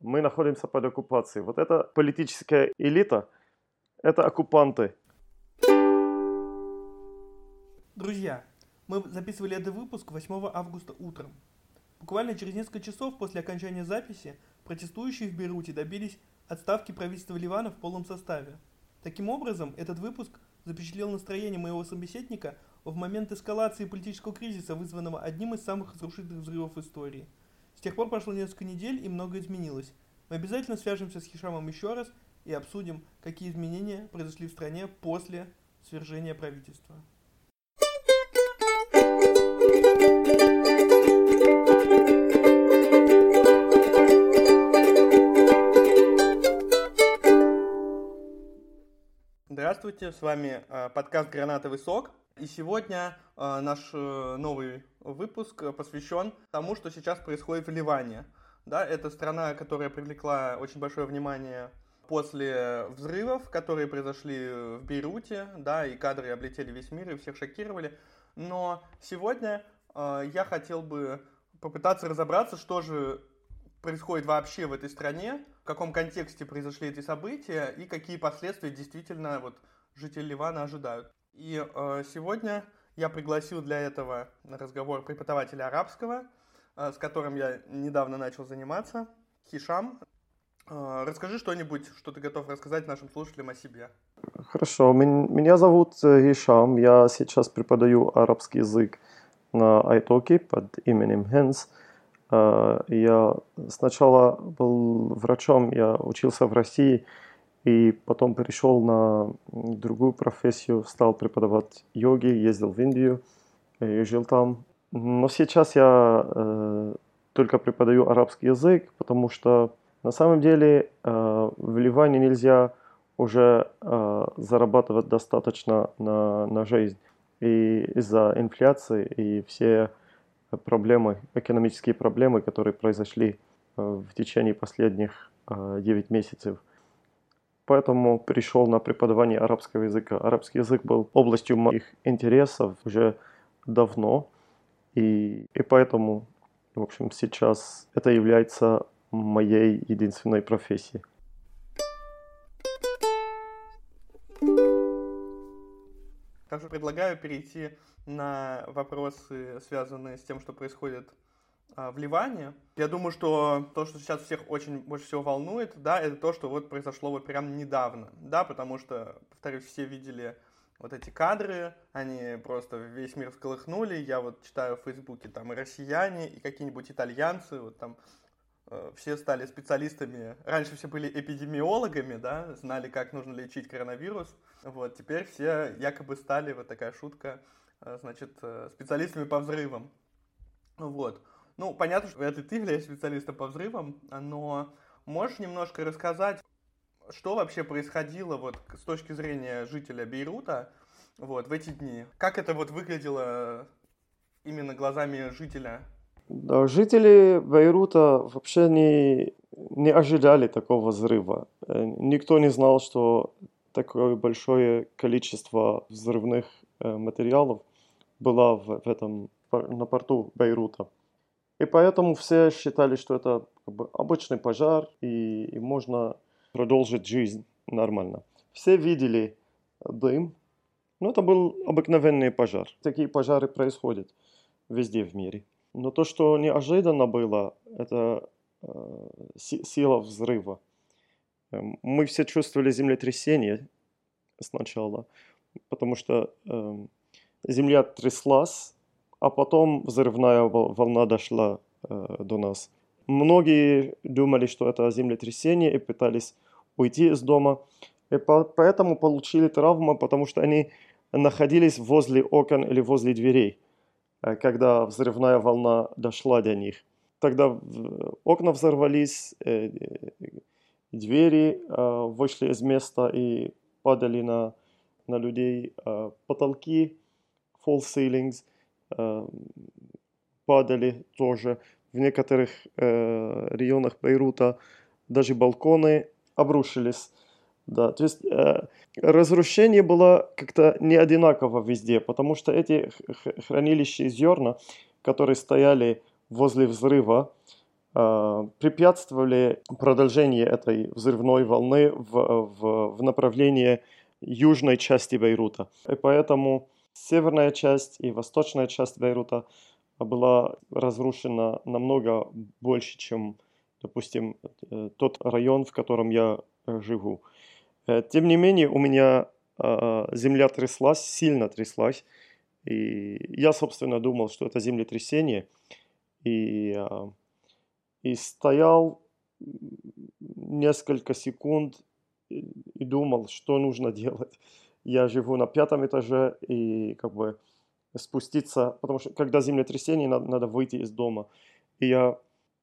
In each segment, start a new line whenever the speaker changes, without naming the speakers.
Мы находимся под оккупацией. Вот эта политическая элита – это оккупанты.
Друзья, мы записывали этот выпуск 8 августа утром. Буквально через несколько часов после окончания записи протестующие в Бейруте добились отставки правительства Ливана в полном составе. Таким образом, этот выпуск запечатлел настроение моего собеседника в момент эскалации политического кризиса, вызванного одним из самых разрушительных взрывов истории. С тех пор прошло несколько недель и многое изменилось. Мы обязательно свяжемся с Хишамом еще раз и обсудим, какие изменения произошли в стране после свержения правительства. Здравствуйте, с вами э, подкаст «Гранатовый сок». И сегодня э, наш э, новый выпуск посвящен тому, что сейчас происходит в Ливане. Да, это страна, которая привлекла очень большое внимание после взрывов, которые произошли в Бейруте, да, и кадры облетели весь мир и всех шокировали. Но сегодня э, я хотел бы попытаться разобраться, что же происходит вообще в этой стране, в каком контексте произошли эти события и какие последствия действительно вот жители Ливана ожидают. И э, сегодня я пригласил для этого на разговор преподавателя арабского, э, с которым я недавно начал заниматься, Хишам. Э, расскажи что-нибудь, что ты готов рассказать нашим слушателям о себе.
Хорошо, меня зовут э, Хишам, я сейчас преподаю арабский язык на Айтоке под именем Хенс. Э, я сначала был врачом, я учился в России, и потом перешел на другую профессию, стал преподавать йоги, ездил в Индию и жил там. Но сейчас я э, только преподаю арабский язык, потому что на самом деле э, в Ливане нельзя уже э, зарабатывать достаточно на, на жизнь. И из-за инфляции и все проблемы, экономические проблемы, которые произошли э, в течение последних э, 9 месяцев, поэтому перешел на преподавание арабского языка. Арабский язык был областью моих интересов уже давно, и, и поэтому, в общем, сейчас это является моей единственной профессией.
Также предлагаю перейти на вопросы, связанные с тем, что происходит в Ливане. Я думаю, что то, что сейчас всех очень больше всего волнует, да, это то, что вот произошло вот прям недавно, да, потому что, повторюсь, все видели вот эти кадры, они просто весь мир всколыхнули. Я вот читаю в Фейсбуке, там и россияне, и какие-нибудь итальянцы, вот там э, все стали специалистами. Раньше все были эпидемиологами, да, знали, как нужно лечить коронавирус. Вот, теперь все якобы стали, вот такая шутка, э, значит, э, специалистами по взрывам. Вот. Ну, понятно, что это ты являешься специалистом по взрывам, но можешь немножко рассказать, что вообще происходило вот с точки зрения жителя Бейрута вот, в эти дни? Как это вот выглядело именно глазами жителя?
Да, жители Бейрута вообще не, не ожидали такого взрыва. Э, никто не знал, что такое большое количество взрывных э, материалов было в, в этом на порту Бейрута. И поэтому все считали, что это как бы обычный пожар, и, и можно продолжить жизнь нормально. Все видели дым, но это был обыкновенный пожар. Такие пожары происходят везде в мире. Но то, что неожиданно было, это э, сила взрыва. Эм, мы все чувствовали землетрясение сначала, потому что э, земля тряслась, а потом взрывная волна дошла э, до нас. Многие думали, что это землетрясение и пытались уйти из дома, и по поэтому получили травму, потому что они находились возле окон или возле дверей, э, когда взрывная волна дошла до них. Тогда окна взорвались, э, двери э, вышли из места и падали на, на людей, э, потолки, false ceilings – падали тоже. В некоторых э, районах Бейрута даже балконы обрушились. Да, то есть э, разрушение было как-то не одинаково везде, потому что эти хранилища зерна, которые стояли возле взрыва, э, препятствовали продолжению этой взрывной волны в, в, в направлении южной части Бейрута. И поэтому северная часть и восточная часть Бейрута была разрушена намного больше, чем, допустим, э, тот район, в котором я э, живу. Э, тем не менее, у меня земля тряслась, сильно тряслась. И я, собственно, думал, что это землетрясение. И, и стоял несколько секунд и думал, что нужно делать. Я живу на пятом этаже, и как бы спуститься, потому что когда землетрясение, надо, надо выйти из дома. И я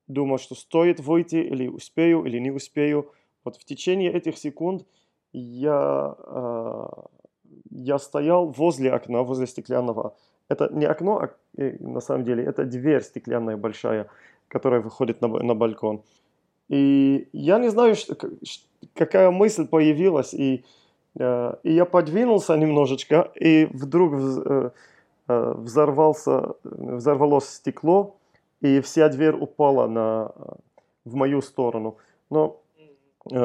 думал, что стоит выйти, или успею, или не успею. Вот в течение этих секунд я, э, я стоял возле окна, возле стеклянного. Это не окно, а, э, на самом деле, это дверь стеклянная большая, которая выходит на, на балкон. И я не знаю, что, какая мысль появилась, и, и я подвинулся немножечко, и вдруг... Э, Э, взорвался, взорвалось стекло, и вся дверь упала на, в мою сторону. Но э,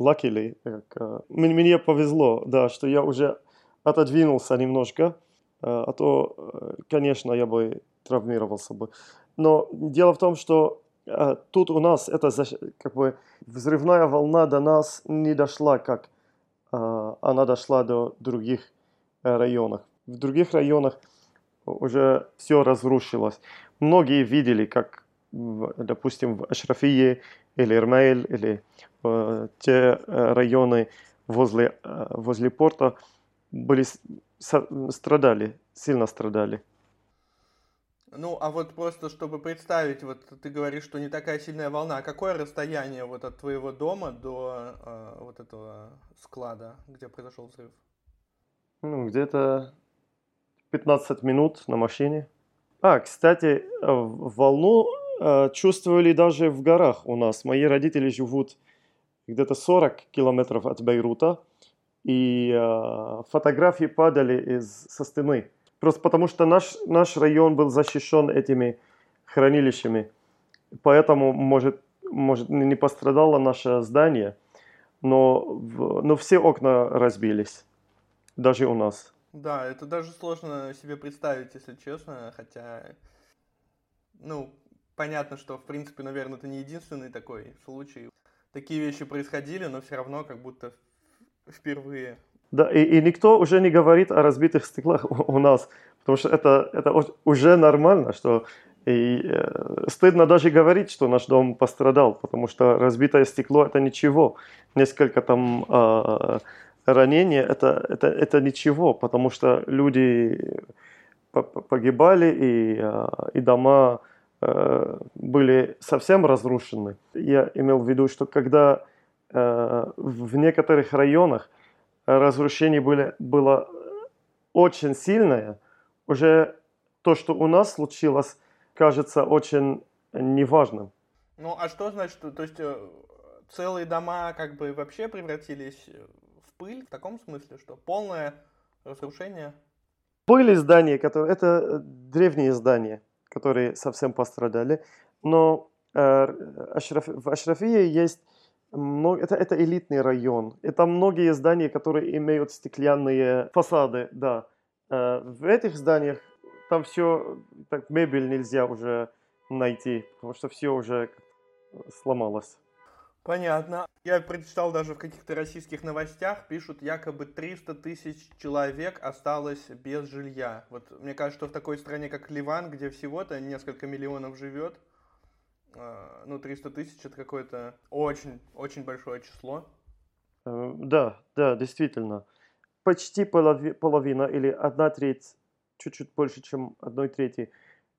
luckily, э, мне повезло, да, что я уже отодвинулся немножко, э, а то, э, конечно, я бы травмировался бы. Но дело в том, что э, тут у нас эта как бы взрывная волна до нас не дошла, как э, она дошла до других э, районов в других районах уже все разрушилось. Многие видели, как, допустим, в Ашрафие или Ирмейль, или э, те э, районы возле, э, возле порта были, страдали, сильно страдали.
Ну, а вот просто, чтобы представить, вот ты говоришь, что не такая сильная волна, а какое расстояние вот от твоего дома до э, вот этого склада, где произошел взрыв?
Ну, где-то 15 минут на машине. А, кстати, волну э, чувствовали даже в горах у нас. Мои родители живут где-то 40 километров от Бейрута, и э, фотографии падали из, со стены. Просто потому что наш, наш район был защищен этими хранилищами. Поэтому, может, может не пострадало наше здание, но, но все окна разбились, даже у нас.
Да, это даже сложно себе представить, если честно, хотя, ну, понятно, что, в принципе, наверное, это не единственный такой случай. Такие вещи происходили, но все равно как будто впервые.
Да, и, и никто уже не говорит о разбитых стеклах у, у нас, потому что это, это уже нормально, что и э, стыдно даже говорить, что наш дом пострадал, потому что разбитое стекло это ничего. Несколько там э, ранения это, это, это ничего, потому что люди погибали и, а, и дома э, были совсем разрушены. Я имел в виду, что когда э, в некоторых районах разрушение были, было очень сильное, уже то, что у нас случилось, кажется очень неважным.
Ну, а что значит, то есть э, целые дома как бы вообще превратились пыль в таком смысле, что полное разрушение?
Были здания, которые... Это э, древние здания, которые совсем пострадали. Но э, в Ашрафии есть... Это, это элитный район. Это многие здания, которые имеют стеклянные фасады, да. Э, в этих зданиях там все, так, мебель нельзя уже найти, потому что все уже сломалось.
Понятно. Я прочитал даже в каких-то российских новостях, пишут, якобы 300 тысяч человек осталось без жилья. Вот мне кажется, что в такой стране, как Ливан, где всего-то несколько миллионов живет, ну, 300 тысяч это какое-то очень, очень большое число.
Э, да, да, действительно. Почти полови, половина или одна треть, чуть-чуть больше, чем одной трети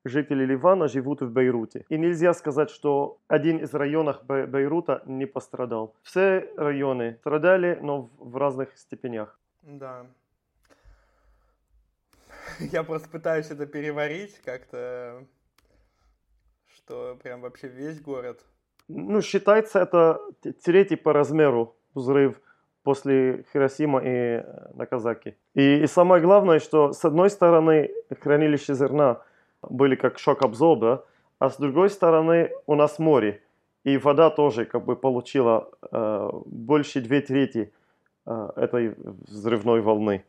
жители Ливана живут в Бейруте. И нельзя сказать, что один из районов Бейрута не пострадал. Все районы страдали, но в разных степенях.
Да. Я просто пытаюсь это переварить как-то, что прям вообще весь город.
Ну, считается это третий по размеру взрыв после Хиросима и Наказаки. И, и самое главное, что с одной стороны хранилище зерна – были как шок-обзор, да, а с другой стороны у нас море. И вода тоже как бы получила э, больше две трети э, этой взрывной волны.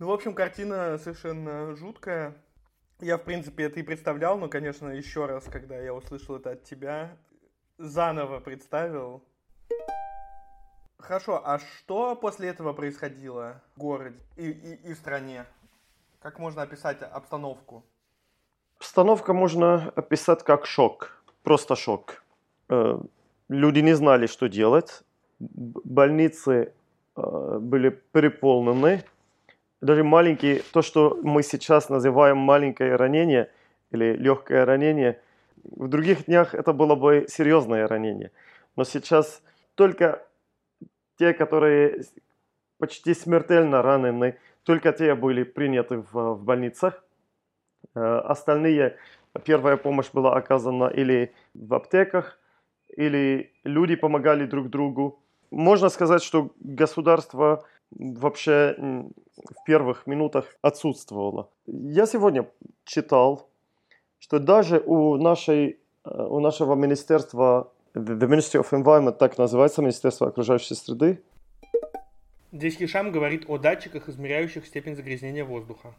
Ну, в общем, картина совершенно жуткая. Я, в принципе, это и представлял, но, конечно, еще раз, когда я услышал это от тебя, заново представил. Хорошо, а что после этого происходило в городе и, и, и в стране? Как можно описать обстановку?
Обстановка можно описать как шок, просто шок. Э, люди не знали, что делать. Больницы э, были переполнены. Даже маленькие, то, что мы сейчас называем маленькое ранение или легкое ранение, в других днях это было бы серьезное ранение. Но сейчас только те, которые почти смертельно ранены, только те были приняты в, в больницах. Э, остальные, первая помощь была оказана или в аптеках, или люди помогали друг другу. Можно сказать, что государство вообще в первых минутах отсутствовало. Я сегодня читал, что даже у, нашей, э, у нашего министерства, the Ministry of Environment, так называется, Министерство окружающей среды,
Здесь Хишам говорит о датчиках, измеряющих степень загрязнения воздуха.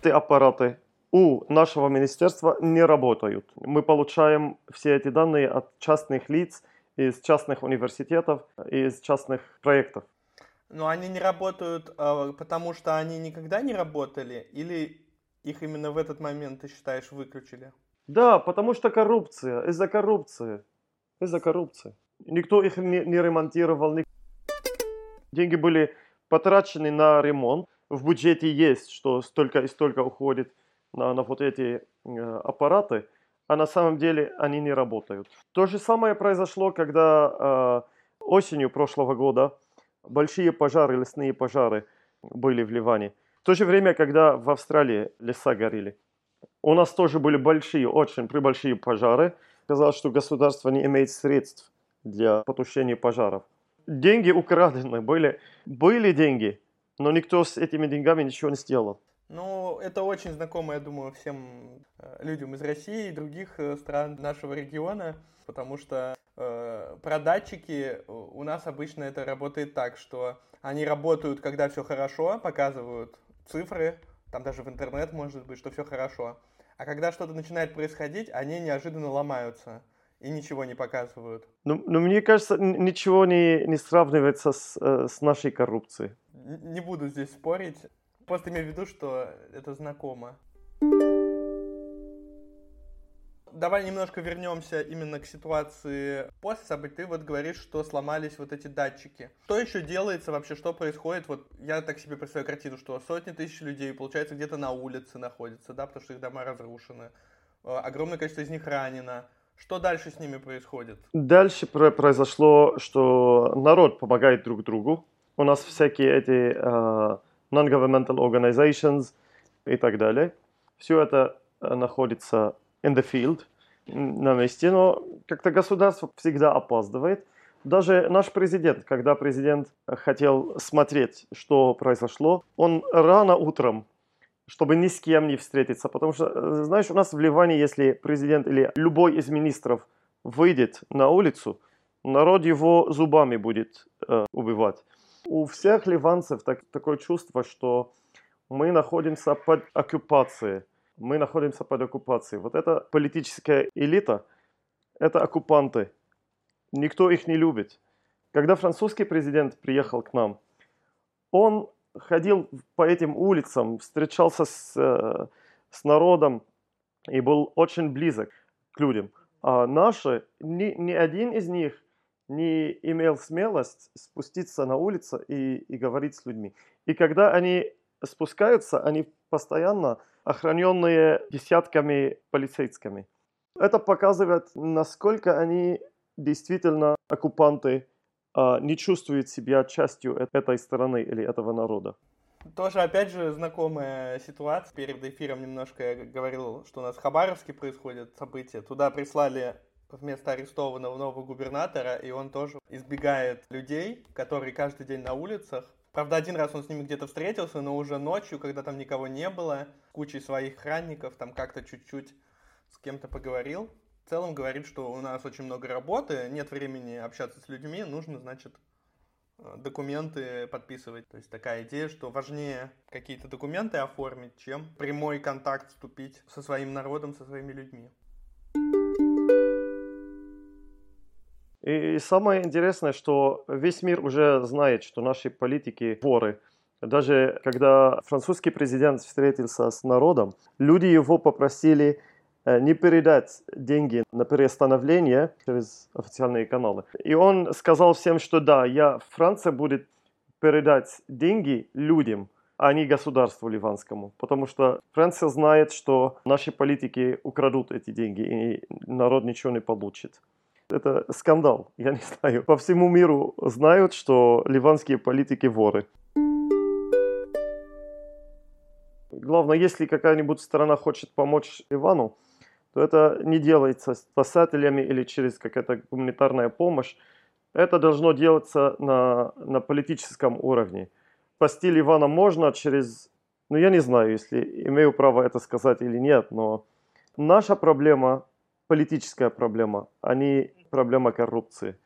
Эти аппараты у нашего министерства не работают. Мы получаем все эти данные от частных лиц, из частных университетов, из частных проектов.
Но они не работают, а, потому что они никогда не работали, или их именно в этот момент, ты считаешь, выключили?
Да, потому что коррупция, из-за коррупции, из-за коррупции. Никто их не, не ремонтировал, Деньги были потрачены на ремонт. В бюджете есть, что столько и столько уходит на, на вот эти э, аппараты, а на самом деле они не работают. То же самое произошло, когда э, осенью прошлого года большие пожары, лесные пожары были в Ливане. В то же время, когда в Австралии леса горели. У нас тоже были большие, очень прибольшие пожары. Казалось, что государство не имеет средств для потушения пожаров деньги украдены, были, были деньги, но никто с этими деньгами ничего не сделал.
Ну, это очень знакомо, я думаю, всем э, людям из России и других э, стран нашего региона, потому что э, про датчики у нас обычно это работает так, что они работают, когда все хорошо, показывают цифры, там даже в интернет может быть, что все хорошо. А когда что-то начинает происходить, они неожиданно ломаются и ничего не показывают.
Ну, ну мне кажется, ничего не, не сравнивается с, э, с нашей коррупцией.
Не буду здесь спорить. Просто имею в виду, что это знакомо. Давай немножко вернемся именно к ситуации после событий. Ты вот говоришь, что сломались вот эти датчики. Что еще делается вообще, что происходит? Вот я так себе представляю картину, что сотни тысяч людей, получается, где-то на улице находятся, да, потому что их дома разрушены. Э, огромное количество из них ранено. Что дальше с ними происходит?
Дальше произошло, что народ помогает друг другу. У нас всякие эти uh, non-governmental organizations и так далее. Все это э, находится in the field, на месте, но как-то государство всегда опаздывает. Даже наш президент, когда президент хотел смотреть, что произошло, он рано утром чтобы ни с кем не встретиться. Потому что, э, знаешь, у нас в Ливане, если президент или любой из министров выйдет на улицу, народ его зубами будет э, убивать. У всех ливанцев так, такое чувство, что мы находимся под оккупацией. Мы находимся под оккупацией. Вот эта политическая элита, это оккупанты. Никто их не любит. Когда французский президент приехал к нам, он ходил по этим улицам, встречался с, э, с народом и был очень близок к людям. А наши, ни, ни один из них не имел смелость спуститься на улицу и, и говорить с людьми. И когда они спускаются, они постоянно охраненные десятками полицейскими. Это показывает, насколько они действительно оккупанты а, не чувствует себя частью этой страны или этого народа.
Тоже, опять же, знакомая ситуация. Перед эфиром немножко я говорил, что у нас в Хабаровске происходят события. Туда прислали вместо арестованного нового губернатора, и он тоже избегает людей, которые каждый день на улицах Правда, один раз он с ними где-то встретился, но уже ночью, когда там никого не было, кучей своих охранников, там как-то чуть-чуть с кем-то поговорил. В целом говорит, что у нас очень много работы, нет времени общаться с людьми, нужно, значит, э, документы подписывать. То есть такая идея, что важнее какие-то документы оформить, чем прямой контакт вступить со своим народом, со своими людьми.
И самое интересное, что весь мир уже знает, что наши политики воры. Даже когда французский президент встретился с народом, люди его попросили э, не передать деньги на перестановление через официальные каналы. И он сказал всем, что да, я, Франция будет передать деньги людям, а не государству ливанскому. Потому что Франция знает, что наши политики украдут эти деньги, и народ ничего не получит. Это скандал, я не знаю. По всему миру знают, что ливанские политики воры. Главное, если какая-нибудь страна хочет помочь Ливану, то это не делается спасателями или через какая-то гуманитарная помощь. Это должно делаться на, на политическом уровне. Спасти Ливана можно через... Ну, я не знаю, если имею право это сказать или нет, но наша проблема политическая проблема, а не проблема коррупции.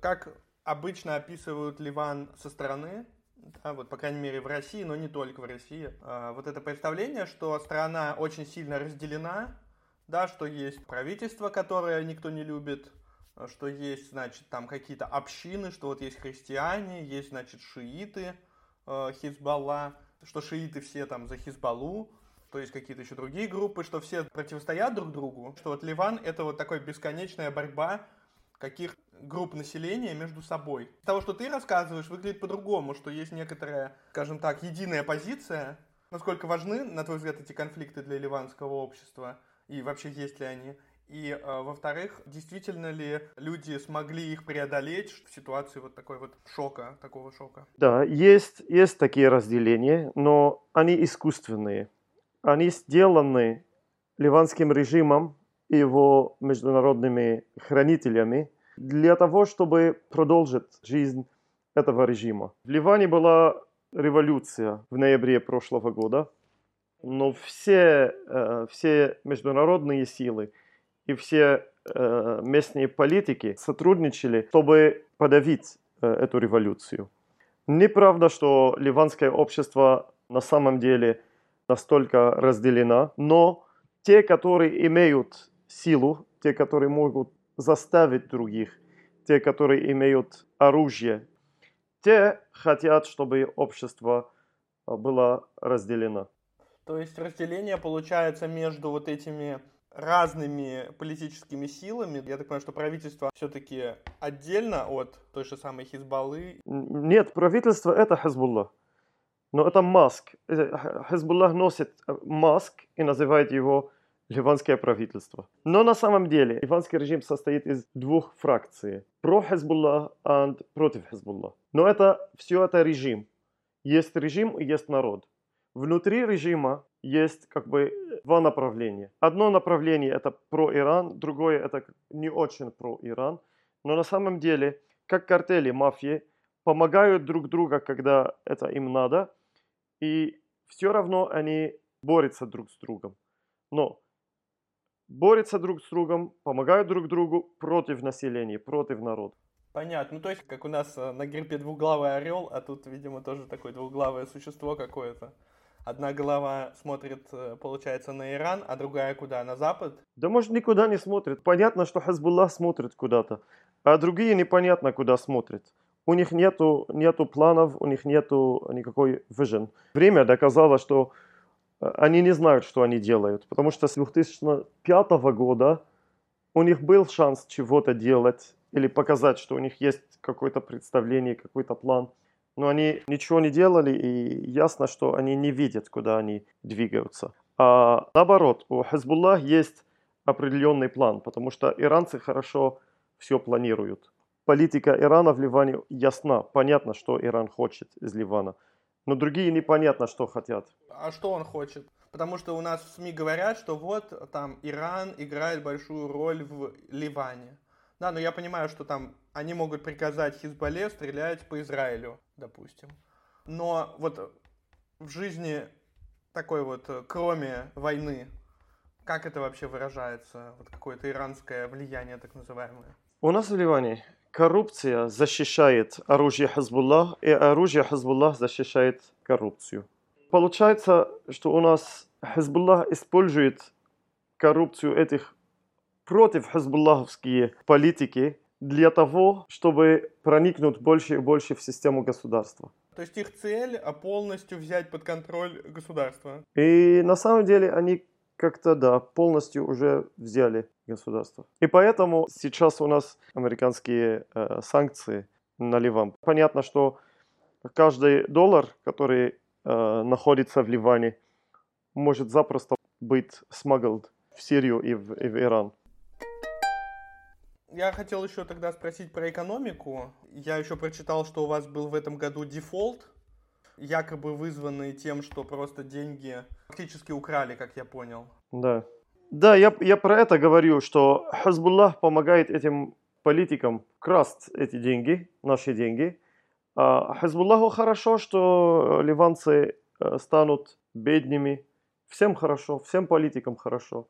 Как обычно описывают Ливан со стороны, да, вот, по крайней мере, в России, но не только в России, а, вот это представление, что страна очень сильно разделена, да, что есть правительство, которое никто не любит, что есть, значит, там какие-то общины, что вот есть христиане, есть, значит, шииты, э, Хизбалла, что шииты все там за Хизбаллу, то есть какие-то еще другие группы, что все противостоят друг другу, что вот Ливан это вот такая бесконечная борьба каких групп населения между собой. С того, что ты рассказываешь, выглядит по-другому, что есть некоторая, скажем так, единая позиция. Насколько важны, на твой взгляд, эти конфликты для ливанского общества? И вообще есть ли они? И, э, во-вторых, действительно ли люди смогли их преодолеть в ситуации вот такой вот шока, такого шока?
Да, есть, есть такие разделения, но они искусственные они сделаны ливанским режимом и его международными хранителями для того, чтобы продолжить жизнь этого режима. В Ливане была революция в ноябре прошлого года, но все, э, все международные силы и все э, местные политики сотрудничали, чтобы подавить э, эту революцию. Неправда, что ливанское общество на самом деле настолько разделена, но те, которые имеют силу, те, которые могут заставить других, те, которые имеют оружие, те хотят, чтобы общество а, было разделено.
То есть разделение получается между вот этими разными политическими силами. Я так понимаю, что правительство все-таки отдельно от той же самой Хизбаллы?
Нет, правительство это Хизбулла. Но это маск. Хезбуллах носит э, маск и называет его ливанское правительство. Но на самом деле ливанский режим состоит из двух фракций. Про Хезбуллах и против Хезбуллах. Но это все это режим. Есть режим и есть народ. Внутри режима есть как бы два направления. Одно направление это про Иран, другое это не очень про Иран. Но на самом деле, как картели, мафии, помогают друг другу, когда это им надо, и все равно они борются друг с другом. Но борются друг с другом, помогают друг другу против населения, против народа.
Понятно. Ну, то есть, как у нас э, на гербе двуглавый орел, а тут, видимо, тоже такое двуглавое существо какое-то. Одна голова смотрит, э, получается, на Иран, а другая куда? На Запад?
Да, может, никуда не смотрит. Понятно, что Хезбуллах смотрит куда-то, а другие непонятно куда смотрят у них нету, нету планов, у них нету никакой vision. Время доказало, что э, они не знают, что они делают, потому что с 2005 года у них был шанс чего-то делать или показать, что у них есть какое-то представление, какой-то план. Но они ничего не делали, и ясно, что они не видят, куда они двигаются. А наоборот, у Хезбуллах есть определенный план, потому что иранцы хорошо все планируют политика Ирана в Ливане ясна. Понятно, что Иран хочет из Ливана. Но другие непонятно, что хотят.
А что он хочет? Потому что у нас в СМИ говорят, что вот там Иран играет большую роль в Ливане. Да, но я понимаю, что там они могут приказать Хизбалле стрелять по Израилю, допустим. Но вот в жизни такой вот, кроме войны, как это вообще выражается, вот какое-то иранское влияние так называемое?
У нас в Ливане коррупция защищает оружие Хазбуллах, и оружие Хазбуллах защищает коррупцию. Получается, что у нас Хазбуллах использует коррупцию этих против хазбуллаховские политики для того, чтобы проникнуть больше и больше в систему государства.
То есть их цель а полностью взять под контроль государство.
И на самом деле они как-то, да, полностью уже взяли государство. И поэтому сейчас у нас американские э, санкции на Ливан. Понятно, что каждый доллар, который э, находится в Ливане, может запросто быть смаглд в Сирию и в, и в Иран.
Я хотел еще тогда спросить про экономику. Я еще прочитал, что у вас был в этом году дефолт, якобы вызванный тем, что просто деньги фактически украли, как я понял.
Да. Да, я, я про это говорю, что Хазбуллах помогает этим политикам красть эти деньги, наши деньги. А Хазбуллаху хорошо, что ливанцы э, станут бедными. Всем хорошо, всем политикам хорошо.